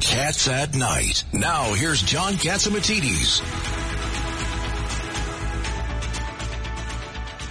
Cats at Night. Now here's John Catsimatidis.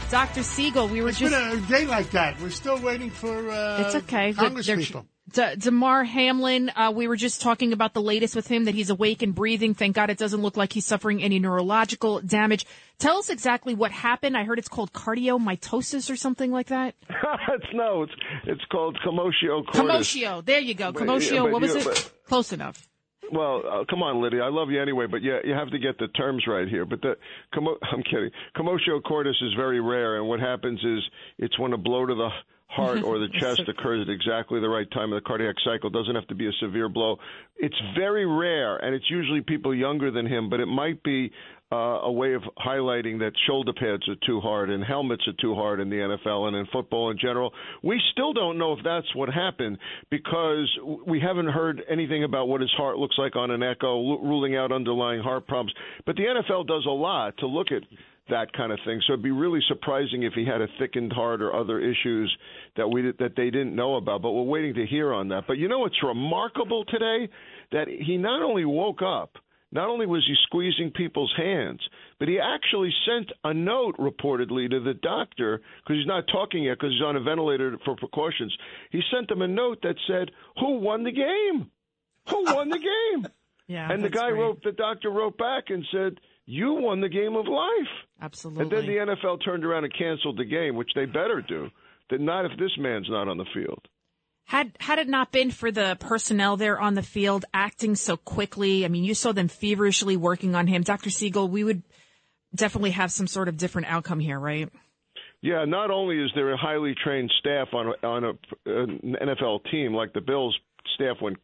Dr. Siegel, we were It's just. been a day like that. We're still waiting for uh, It's okay. Congress They're- people. D- Damar Hamlin, uh, we were just talking about the latest with him that he's awake and breathing. Thank God it doesn't look like he's suffering any neurological damage. Tell us exactly what happened. I heard it's called cardiomytosis or something like that. it's no, it's it's called commotio cordis. Commotio. There you go. Commotio. but what was it? Close enough. Well, uh, come on, Lydia. I love you anyway, but yeah, you have to get the terms right here. But the commo- I'm kidding. Commotio cordis is very rare, and what happens is it's when a blow to the heart or the chest occurs at exactly the right time of the cardiac cycle. Doesn't have to be a severe blow. It's very rare, and it's usually people younger than him. But it might be uh, a way of highlighting that shoulder pads are too hard and helmets are too hard in the NFL and in football in general. We still don't know if that's what happened because we haven't heard anything about what his heart looks like on an echo, lu- ruling out underlying heart problems. But the NFL does a lot to look at that kind of thing. So it'd be really surprising if he had a thickened heart or other issues that we that they didn't know about. But we're waiting to hear on that. But you know what's remarkable today? That he not only woke up, not only was he squeezing people's hands, but he actually sent a note reportedly to the doctor because he's not talking yet because he's on a ventilator for precautions. He sent them a note that said, "Who won the game? Who won the game?" Yeah. and the guy great. wrote, the doctor wrote back and said, "You won the game of life." Absolutely. And then the NFL turned around and canceled the game, which they better do. That not if this man's not on the field. Had had it not been for the personnel there on the field acting so quickly, I mean, you saw them feverishly working on him, Dr. Siegel. We would definitely have some sort of different outcome here, right? Yeah, not only is there a highly trained staff on a, on a, an NFL team like the Bills staff went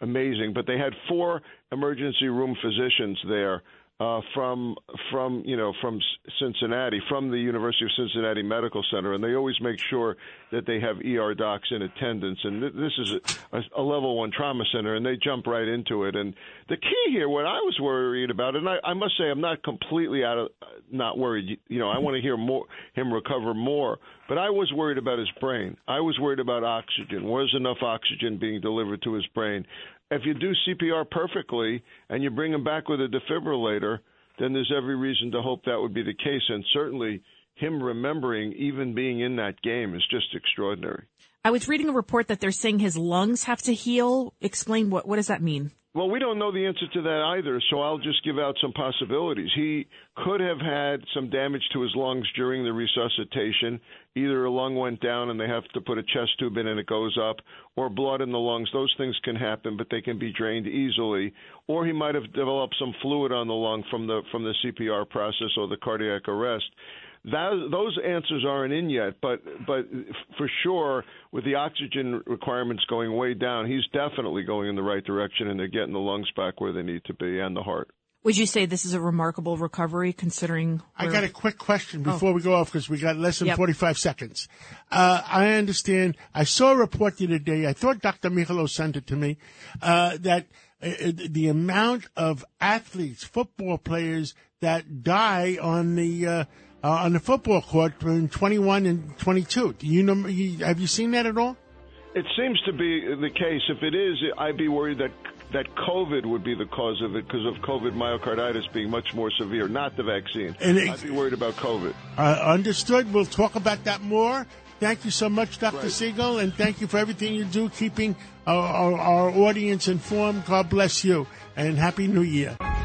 amazing, but they had four emergency room physicians there uh, from from you know from Cincinnati, from the University of Cincinnati Medical Center, and they always make sure that they have ER docs in attendance. And th- this is a, a, a level one trauma center, and they jump right into it. And the key here, what I was worried about, and I, I must say, I'm not completely out of not worried. You know, I want to hear more him recover more, but I was worried about his brain. I was worried about oxygen. Was enough oxygen being delivered to his brain? If you do CPR perfectly and you bring him back with a defibrillator, then there's every reason to hope that would be the case. And certainly, him remembering even being in that game is just extraordinary. I was reading a report that they're saying his lungs have to heal. Explain what what does that mean? Well, we don't know the answer to that either, so I'll just give out some possibilities. He could have had some damage to his lungs during the resuscitation. Either a lung went down and they have to put a chest tube in and it goes up, or blood in the lungs. Those things can happen, but they can be drained easily. Or he might have developed some fluid on the lung from the from the CPR process or the cardiac arrest. That, those answers aren't in yet, but but for sure, with the oxygen requirements going way down, he's definitely going in the right direction, and they're getting the lungs back where they need to be and the heart. Would you say this is a remarkable recovery considering? I got a quick question before we go off because we got less than Yep. 45 seconds. Uh, I understand. I saw a report the other day. I thought Dr. Michalo sent it to me uh, that uh, the amount of athletes, football players that die on the uh, on the football court between 21 and 22. Do you know? Have you seen that at all? It seems to be the case. If it is, I'd be worried that that COVID would be the cause of it because of COVID myocarditis being much more severe, not the vaccine. And it- I'd be worried about COVID. Uh, understood. We'll talk about that more. Thank you so much, Dr. Right. Siegel, and thank you for everything you do, keeping our, our, our audience informed. God bless you, and Happy New Year.